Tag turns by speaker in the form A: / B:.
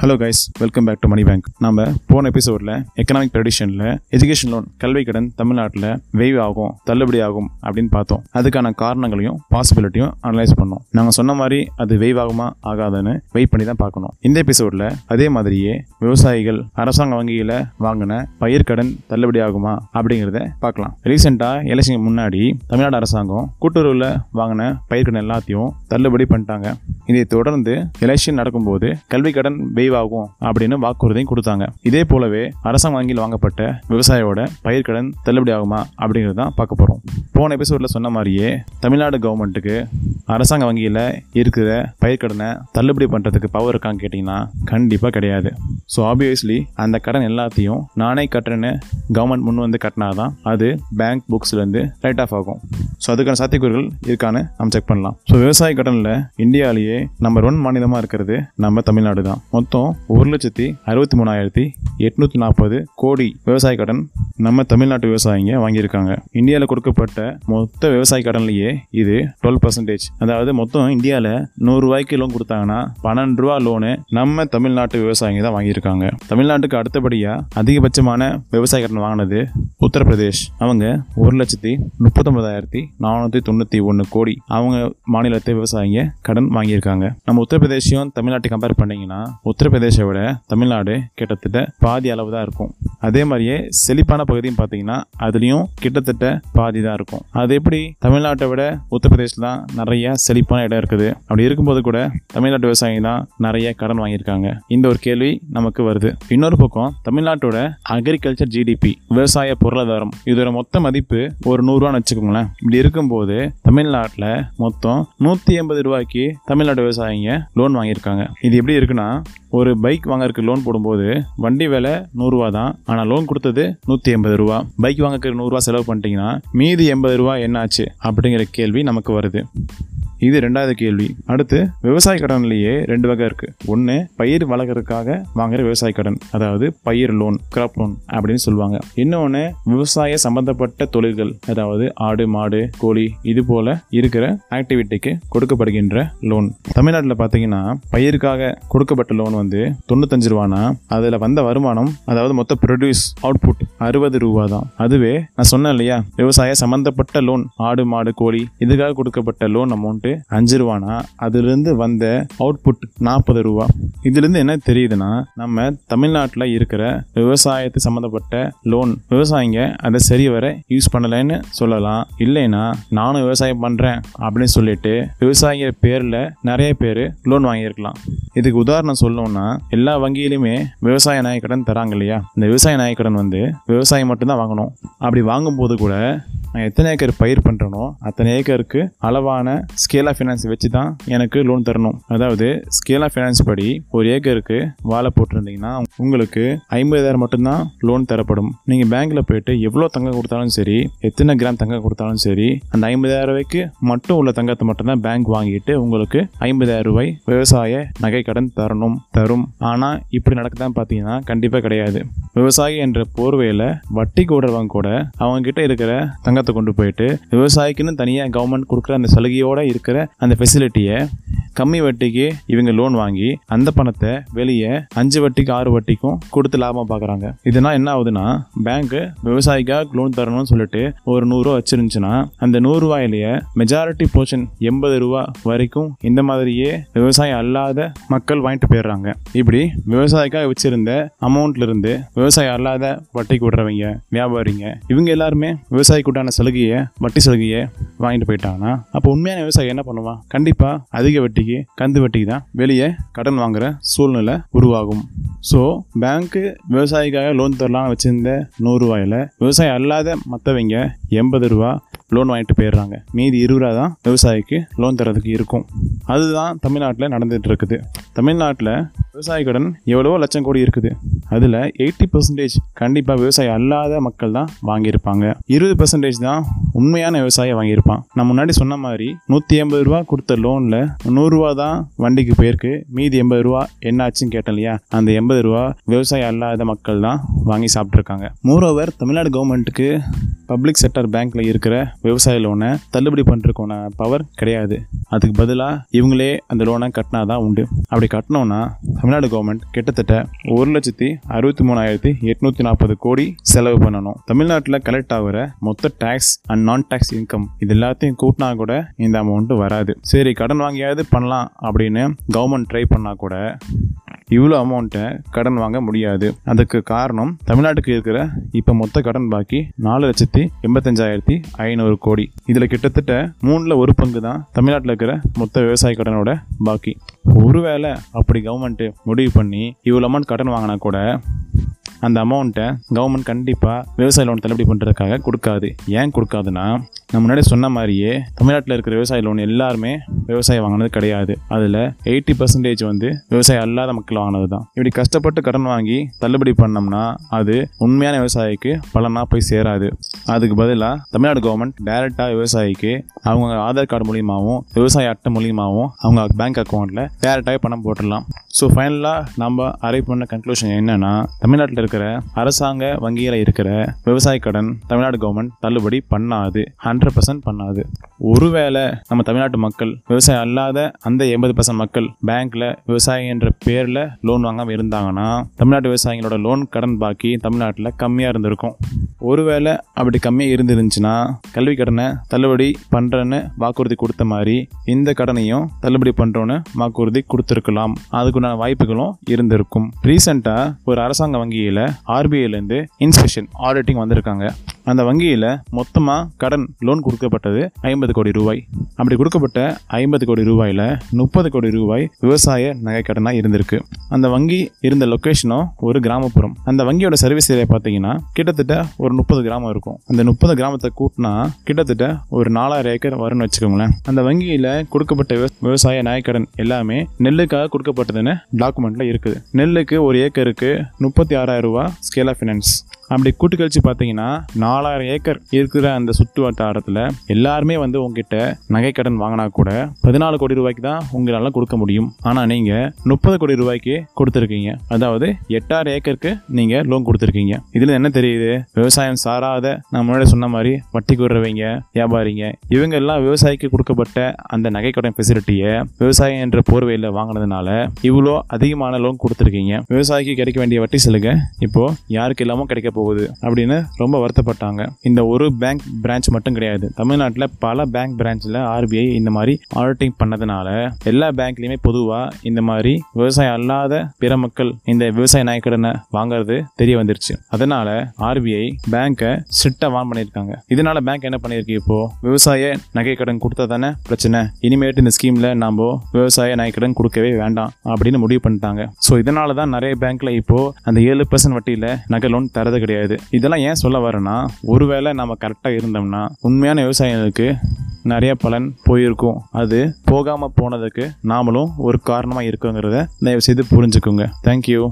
A: Hello guys welcome back to money bank நம்ம போன எபிசோட்ல எக்கனாமிக் ப்ரெடிஷன்ல எஜுகேஷன் லோன் கல்வி கடன் தமிழ்நாட்டில் வெய்வ் ஆகும் தள்ளுபடி ஆகும் அப்படின்னு பார்த்தோம். அதுக்கான காரணங்களையும் பாசிபிலிட்டியும் அனலைஸ் பண்ணோம். நாங்கள் சொன்ன மாதிரி அது வெய்வ் ஆகுமா ஆகாதுன்னு வெயிட் பண்ணி தான் பார்க்கணும். இந்த எபிசோட்ல அதே மாதிரியே விவசாயிகள் அரசாங்க வங்கியில் வாங்கின பயிர் கடன் தள்ளுபடி ஆகுமா அப்படிங்கிறத பார்க்கலாம். ரீசெண்டாக எலெக்ஷனுக்கு முன்னாடி தமிழ்நாடு அரசாங்கம் கூட்டுறவுல வாங்கின பயிர் கடன் எல்லாத்தையும் தள்ளுபடி பண்ணிட்டாங்க. இதை தொடர்ந்து எலெக்ஷன் நடக்கும்போது கல்வி கடன் வெய்வாகும் அப்படின்னு வாக்குறுதியும் கொடுத்தாங்க. இதே போலவே அரசாங்க வங்கியில் வாங்கப்பட்ட விவசாயியோட பயிர் கடன் தள்ளுபடி ஆகுமா அப்படிங்கிறது தான் பார்க்க போகிறோம் போன எபிசோடில் சொன்ன மாதிரியே தமிழ்நாடு கவர்மெண்ட்டுக்கு அரசாங்க வங்கியில் இருக்கிற பயிர்க்கடனை தள்ளுபடி பண்ணுறதுக்கு பவர் இருக்கான்னு கேட்டிங்கன்னா கண்டிப்பாக கிடையாது. ஸோ ஆப்வியஸ்லி அந்த கடன் எல்லாத்தையும் நானே கட்டுறேன்னு கவர்மெண்ட் முன் வந்து கட்டினாதான் அது பேங்க் புக்ஸ்லேருந்து ரைட் ஆஃப் ஆகும். ஸோ அதுக்கான சாத்தியக்கூறுகள் இருக்கான்னு நம்ம செக் பண்ணலாம். ஸோ விவசாய கடனில் இந்தியாவிலேயே நம்பர் ஒன் மாநிலமாக இருக்கிறது நம்ம தமிழ்நாடு தான். மொத்தம் ஒரு லட்சத்தி அறுபத்தி மூணாயிரத்தி எட்நூற்றி நாற்பது கோடி விவசாய கடன் நம்ம தமிழ்நாட்டு விவசாயிங்க வாங்கியிருக்காங்க. இந்தியாவில் கொடுக்கப்பட்ட மொத்த விவசாய கடன்லேயே இது டுவெல் பர்சன்டேஜ் அதாவது மொத்தம் இந்தியாவில் நூறுரூவாய்க்கு லோன் கொடுத்தாங்கன்னா பன்னெண்டு ரூபா லோனு நம்ம தமிழ்நாட்டு விவசாயிங்க தான் வாங்கியிருக்காங்க. தமிழ்நாட்டுக்கு அடுத்தபடியாக அதிகபட்சமான விவசாய கடன் வாங்கினது உத்தரப்பிரதேஷ். அவங்க ஒரு லட்சத்தி முப்பத்தொன்பதாயிரத்தி நானூற்றி தொண்ணூற்றி ஒன்று கோடி அவங்க மாநிலத்தை விவசாயிங்க கடன் வாங்கியிருக்காங்க. நம்ம உத்தரப்பிரதேசையும் தமிழ்நாட்டை கம்பேர் பண்ணிங்கன்னா உத்தரப்பிரதேசை விட தமிழ்நாடு கிட்டத்தட்ட பாதி அளவு தான் இருக்கும். அதே மாதிரியே செழிப்பான பகுதியும் பார்த்தீங்கன்னா அதுலேயும் கிட்டத்தட்ட பாதி தான் இருக்கும். அது எப்படி? தமிழ்நாட்டை விட உத்தரப்பிரதேசில் தான் நிறைய செழிப்பான இடம் இருக்குது. அப்படி இருக்கும்போது கூட தமிழ்நாட்டு விவசாயிங்க தான் நிறைய கடன் வாங்கியிருக்காங்க. இந்த ஒரு கேள்வி நம்ம நமக்கு வருது. இன்னொரு பக்கம் தமிழ்நாட்டோட அக்ரிகல்ச்சர் ஜிடிபி விவசாய பொருளாதாரம் இதோட மொத்த மதிப்பு ஒரு நூறுரூவான்னு வச்சுக்கோங்களேன். இப்படி இருக்கும்போது தமிழ்நாட்டில் மொத்தம் நூற்றி எண்பது ரூபாய்க்கு தமிழ்நாடு விவசாயிங்க லோன் வாங்கியிருக்காங்க. இது எப்படி இருக்குன்னா ஒரு பைக் வாங்கறதுக்கு லோன் போடும்போது வண்டி விலை நூறுரூவா தான் ஆனால் லோன் கொடுத்தது நூற்றி எண்பது ரூபா. பைக் வாங்கறதுக்கு நூறுரூவா செலவு பண்ணிட்டீங்கன்னா மீதி எண்பது ரூபா என்னாச்சு? அப்படிங்கிற கேள்வி நமக்கு வருது. இது ரெண்டாவது கேள்வி. அடுத்து விவசாய கடன்லேயே ரெண்டு வகை இருக்கு. ஒன்று பயிர் வளர்க்கறதுக்காக வாங்குற விவசாய கடன் அதாவது பயிர் லோன் கிராப் லோன் அப்படின்னு சொல்லுவாங்க. இன்னொன்று விவசாய சம்பந்தப்பட்ட தொழில்கள் அதாவது ஆடு மாடு கோழி இது போல இருக்கிற ஆக்டிவிட்டிக்கு கொடுக்கப்படுகின்ற லோன் தமிழ்நாட்டில் பார்த்தீங்கன்னா பயிருக்காக கொடுக்கப்பட்ட லோன் வந்து தொண்ணூத்தஞ்சு ரூபானா அதில் வந்த வருமானம் அதாவது மொத்த ப்ரொடியூஸ் அவுட்புட் அறுபது ரூபா தான் அதுவே நான் சொன்னேன் இல்லையா விவசாய சம்பந்தப்பட்ட லோன் ஆடு மாடு கோழி இதுக்காக கொடுக்கப்பட்ட லோன் அமௌண்ட் அஞ்சு ரூபானா அதுலேருந்து வந்த அவுட்புட் நாற்பது ரூபா. இதுலேருந்து என்ன தெரியுதுன்னா நம்ம தமிழ்நாட்டில் இருக்கிற விவசாயத்து சம்மந்தப்பட்ட லோன் விவசாயிங்க அதை சரி வர யூஸ் பண்ணலைன்னு சொல்லலாம். இல்லைன்னா நானும் விவசாயம் பண்ணுறேன் அப்படின்னு சொல்லிட்டு விவசாயிங்க பேரில் நிறைய பேர் லோன் வாங்கியிருக்கலாம். இதுக்கு உதாரணம் சொல்லணும்னா எல்லா வங்கியிலுமே விவசாய நாய கடன் தராங்க இல்லையா? இந்த விவசாய நாய கடன் வந்து விவசாயம் மட்டும்தான் வாங்கணும். அப்படி வாங்கும்போது கூட நான் எத்தனை ஏக்கர் பயிர் பண்ணுறனோ அத்தனை ஏக்கருக்கு அளவான ஸ்கேல் ஆஃப் ஃபினான்ஸ் வச்சு தான் எனக்கு லோன் தரணும். அதாவது ஸ்கேல் ஆஃப் ஃபினான்ஸ் படி ஒரு ஏக்கருக்கு வாழை போட்டிருந்தீங்கன்னா உங்களுக்கு ஐம்பதாயிரம் மட்டும்தான் லோன் தரப்படும். நீங்கள் பேங்க்கில் போயிட்டு எவ்வளோ தங்கம் கொடுத்தாலும் சரி எத்தனை கிராம் தங்கம் கொடுத்தாலும் சரி அந்த ஐம்பதாயிரம் ரூபாய்க்கு மட்டும் உள்ள தங்கத்தை மட்டும்தான் பேங்க் வாங்கிட்டு உங்களுக்கு ஐம்பதாயிரம் ரூபாய் விவசாய நகை கடன் தரணும் தரும். ஆனால் இப்படி நடக்குதான் பார்த்தீங்கன்னா கண்டிப்பாக கிடையாது. விவசாயி என்ற போர்வையில் வட்டி கூடுறவங்க கூட அவங்க கிட்ட இருக்கிற தங்கத்தை கொண்டு போயிட்டு விவசாயிக்குன்னு தனியாக கவர்மெண்ட் கொடுக்குற அந்த சலுகையோட இருக்கிற அந்த ஃபெசிலிட்டியை கம்மி வட்டிக்கு இவங்க லோன் வாங்கி அந்த பணத்தை வெளியே அஞ்சு வட்டிக்கு ஆறு வட்டிக்கும் கொடுத்து லாபம் பார்க்குறாங்க இதனால் என்ன ஆகுதுன்னா பேங்க்கு விவசாயிக்காக லோன் தரணும்னு சொல்லிட்டு ஒரு நூறுரூவா வச்சிருந்துச்சுன்னா அந்த நூறுரூவாயிலேயே மெஜாரிட்டி போர்ஷன் எண்பது ரூபா வரைக்கும் இந்த மாதிரியே விவசாயம் அல்லாத மக்கள் வாங்கிட்டு போயிடுறாங்க. இப்படி விவசாயிக்காக வச்சிருந்த அமௌண்ட்ல இருந்து விவசாயம் அல்லாத வட்டிக்கு விடுறவங்க வியாபாரிங்க இவங்க எல்லாருமே விவசாயிக்கு உண்டான சலுகையை வட்டி சலுகையை வாங்கிட்டு போயிட்டாங்கன்னா அப்போ உண்மையான விவசாயி என்ன பண்ணுவான்? கண்டிப்பாக அதிக வட்டிக்கு கந்து வட்டிக்கு தான் வெளியே கடன் வாங்குற சூழ்நிலை உருவாகும். ஸோ பேங்க்கு விவசாயிக்காக லோன் தரலாம்னு வச்சுருந்த நூறுரூவாயில் விவசாயம் அல்லாத மற்றவங்க எண்பது ரூபா லோன் வாங்கிட்டு போயிடுறாங்க. மீதி இருபது ரூபா தான் விவசாயிக்கு லோன் தரதுக்கு இருக்கும். அதுதான் தமிழ்நாட்டில் நடந்துட்டு இருக்குது தமிழ்நாட்டில் விவசாய கடன் எவ்வளவோ லட்சம் கோடி இருக்குது. அதில் எயிட்டி பர்சன்டேஜ் கண்டிப்பாக விவசாயம் அல்லாத மக்கள் தான் வாங்கியிருப்பாங்க. இருபது பர்சன்டேஜ் தான் உண்மையான விவசாயம் வாங்கியிருப்பான். நான் முன்னாடி சொன்ன மாதிரி நூற்றி எண்பது ரூபா கொடுத்த லோனில் நூறுரூவா தான் வண்டிக்கு போயிருக்கு. மீதி எண்பது ரூபா என்னாச்சுன்னு கேட்டேன் இல்லையா? அந்த எண்பது ரூபா விவசாயம் அல்லாத மக்கள் தான் வாங்கி சாப்பிட்ருக்காங்க மோரோவர் தமிழ்நாடு கவர்மெண்ட்டுக்கு பப்ளிக் செக்டர் பேங்க்ல இருக்கிற விவசாய லோனை தள்ளுபடி பண்றதுக்கான பவர் கிடையாது. அதுக்கு பதிலாக இவங்களே அந்த லோனை கட்டினாதான் உண்டு. அப்படி கட்டினோம்னா தமிழ்நாடு கவர்மெண்ட் கிட்டத்தட்ட ஒரு லட்சத்தி அறுபத்தி மூணாயிரத்தி எட்நூத்தி நாற்பது கோடி செலவு பண்ணணும். தமிழ்நாட்டில் கலெக்ட் ஆகிற மொத்த tax and non tax income இது எல்லாத்தையும் கூட்டினா கூட இந்த அமௌண்ட் வராது. சரி கடன் வாங்கியாவது பண்ணலாம் அப்படின்னு கவர்மெண்ட் ட்ரை பண்ணா கூட இவ்வளோ அமௌண்ட்டை கடன் வாங்க முடியாது. அதுக்கு காரணம் தமிழ்நாட்டுக்கு இருக்கிற இப்போ மொத்த கடன் பாக்கி நாலு லட்சத்தி எண்பத்தஞ்சாயிரத்தி ஐநூறு கோடி. இதில் கிட்டத்தட்ட மூணில் ஒரு பங்கு தான் தமிழ்நாட்டில் இருக்கிற மொத்த விவசாய கடனோட பாக்கி. ஒருவேளை அப்படி கவர்மெண்ட்டு முடிவு பண்ணி இவ்வளோ அமௌண்ட் கடன் வாங்கினா கூட அந்த அமௌண்ட்டை கவர்மெண்ட் கண்டிப்பாக விவசாய லோன் தள்ளுபடி பண்ணுறதுக்காக கொடுக்காது. ஏன் கொடுக்காதுன்னா நான் முன்னாடி சொன்ன மாதிரியே தமிழ்நாட்டில் இருக்கிற விவசாய லோன் எல்லாருமே விவசாயம் வாங்கினது கிடையாது. அதில் எயிட்டி பர்சன்டேஜ் வந்து விவசாயம் அல்லாத மக்கள் வாங்கினது தான் இப்படி கஷ்டப்பட்டு கடன் வாங்கி தள்ளுபடி பண்ணோம்னா அது உண்மையான விவசாயிக்கு பலனாக போய் சேராது. அதுக்கு பதிலாக தமிழ்நாடு கவர்மெண்ட் டைரெக்டாக விவசாயிக்கு அவங்க ஆதார் கார்டு மூலியமாகவும் விவசாய அட்டை மூலியமாகவும் அவங்க பேங்க் அக்கௌண்ட்டில் டேரெக்டாகவே பணம் போட்டுடலாம். ஸோ ஃபைனலாக நம்ம அரை பண்ண கன்க்ளூஷன் என்னென்னா தமிழ்நாட்டில் இருக்கிற அரசாங்க வங்கியில் இருக்கிற விவசாய கடன் தமிழ்நாடு கவர்மெண்ட் தள்ளுபடி பண்ணாது. ஹண்ட்ரட் பர்சன்ட் பண்ணாது. ஒருவேளை நம்ம தமிழ்நாட்டு மக்கள் விவசாயம் அல்லாத அந்த எண்பது பர்சன்ட் மக்கள் பேங்க்ல விவசாயம் என்ற பேரில் லோன் வாங்காமல் இருந்தாங்கன்னா தமிழ்நாட்டு விவசாயிகளோட லோன் கடன் பாக்கி தமிழ்நாட்டில் கம்மியாக இருந்திருக்கும். ஒருவேளை அப்படி கம்மியாக இருந்துருந்துச்சுன்னா கல்வி கடனை தள்ளுபடி பண்ணுறேன்னு வாக்குறுதி கொடுத்த மாதிரி இந்த கடனையும் தள்ளுபடி பண்ணுறோன்னு வாக்குறுதி கொடுத்துருக்கலாம். அதுக்குண்டான வாய்ப்புகளும் இருந்திருக்கும். ரீசெண்டாக ஒரு அரசாங்க வங்கியில் ஆர்பிஐலேருந்து இன்ஸ்பெக்ஷன் ஆடிட்டிங் வந்திருக்காங்க. அந்த வங்கியில் மொத்தமாக கடன் லோன் கொடுக்கப்பட்டது ஐம்பது கோடி ரூபாய். அப்படி கொடுக்கப்பட்ட ஐம்பது கோடி ரூபாயில் முப்பது கோடி ரூபாய் விவசாய நகை கடனாக இருந்திருக்கு. அந்த வங்கி இருந்த லொக்கேஷனும் ஒரு கிராமப்புறம். அந்த வங்கியோட சர்வீஸ் ஏரியா பார்த்தீங்கன்னா கிட்டத்தட்ட ஒரு முப்பது கிராமம் இருக்கும். அந்த முப்பது கிராமத்தை கூட்டினா கிட்டத்தட்ட ஒரு நாலாயிரம் ஏக்கர் வரும்னு வச்சுக்கோங்களேன். அந்த வங்கியில் கொடுக்கப்பட்ட விவசாய நகைக்கடன் எல்லாமே நெல்லுக்காக கொடுக்கப்பட்டதுன்னு டாக்குமெண்ட்டில் இருக்குது. நெல்லுக்கு ஒரு ஏக்கருக்கு முப்பத்தி ஆறாயிரம் ரூபா ஸ்கேல் ஆஃப் ஃபினான்ஸ் அப்படி கூட்டு கழிச்சு பார்த்தீங்கன்னா நாலாயிரம் ஏக்கர் இருக்கிற அந்த சுற்று வட்டாரத்தில் எல்லாருமே வந்து உங்ககிட்ட நகைக்கடன் வாங்கினா கூட பதினாலு கோடி ரூபாய்க்கு தான் உங்களால் கொடுக்க முடியும். ஆனால் நீங்கள் முப்பது கோடி ரூபாய்க்கு கொடுத்துருக்கீங்க. அதாவது எட்டாயிரம் ஏக்கருக்கு நீங்கள் லோன் கொடுத்துருக்கீங்க. இதில் என்ன தெரியுது? விவசாயம் சாராத நான் முன்னாடி சொன்ன மாதிரி வட்டி கூடுறவங்க வியாபாரிங்க இவங்க எல்லாம் விவசாயிக்கு கொடுக்கப்பட்ட அந்த நகைக்கடன் ஃபெசிலிட்டியை விவசாயம் என்ற போர்வையில் வாங்கினதுனால இவ்வளோ அதிகமான லோன் கொடுத்துருக்கீங்க. விவசாயிக்கு கிடைக்க வேண்டிய வட்டி சலுகை. இப்போ யாருக்கு இல்லாமல் கிடைக்க போகுது அப்படின்னு ரொம்ப வருத்தப்பட்டாங்க. இந்த ஒரு பேங்க் பிரான்ச் மட்டும் கிடையாது. தமிழ்நாட்டில் பல பேங்க் பிரான்ச்சில் ஆர்பிஐ இந்த மாதிரி ஆடிட்டிங் பண்ணதுனால எல்லா பேங்க்லையுமே பொதுவாக இந்த மாதிரி விவசாயம் அல்லாத பிற மக்கள் இந்த விவசாய நாய்க்கடனை வாங்குறது தெரிய வந்துருச்சு. அதனால ஆர்பிஐ பேங்கை சிட்டை வான் பண்ணியிருக்காங்க. இதனால பேங்க் என்ன பண்ணியிருக்கு இப்போ? விவசாய நகை கடன் கொடுத்தா தானே பிரச்சனை. இனிமேட்டு இந்த ஸ்கீமில் நாம் விவசாய நகைக்கடன் கொடுக்கவே வேண்டாம் அப்படின்னு முடிவு பண்ணிட்டாங்க. ஸோ இதனால தான் நிறைய பேங்க்ல இப்போ அந்த ஏழு பர்சன்ட் வட்டியில் நகை லோன் தரது கிடையாது. இதெல்லாம் ஏன் சொல்ல வரேன்னா ஒருவேளை நம்ம கரெக்டாக இருந்தோம்னா உண்மையான விவசாயிகளுக்கு நிறைய பலன் போயிருக்கும். அது போகாமல் போனதுக்கு நாமளும் ஒரு காரணமாக இருக்கோங்கிறத தயவு செய்து புரிஞ்சுக்கோங்க தேங்க்யூ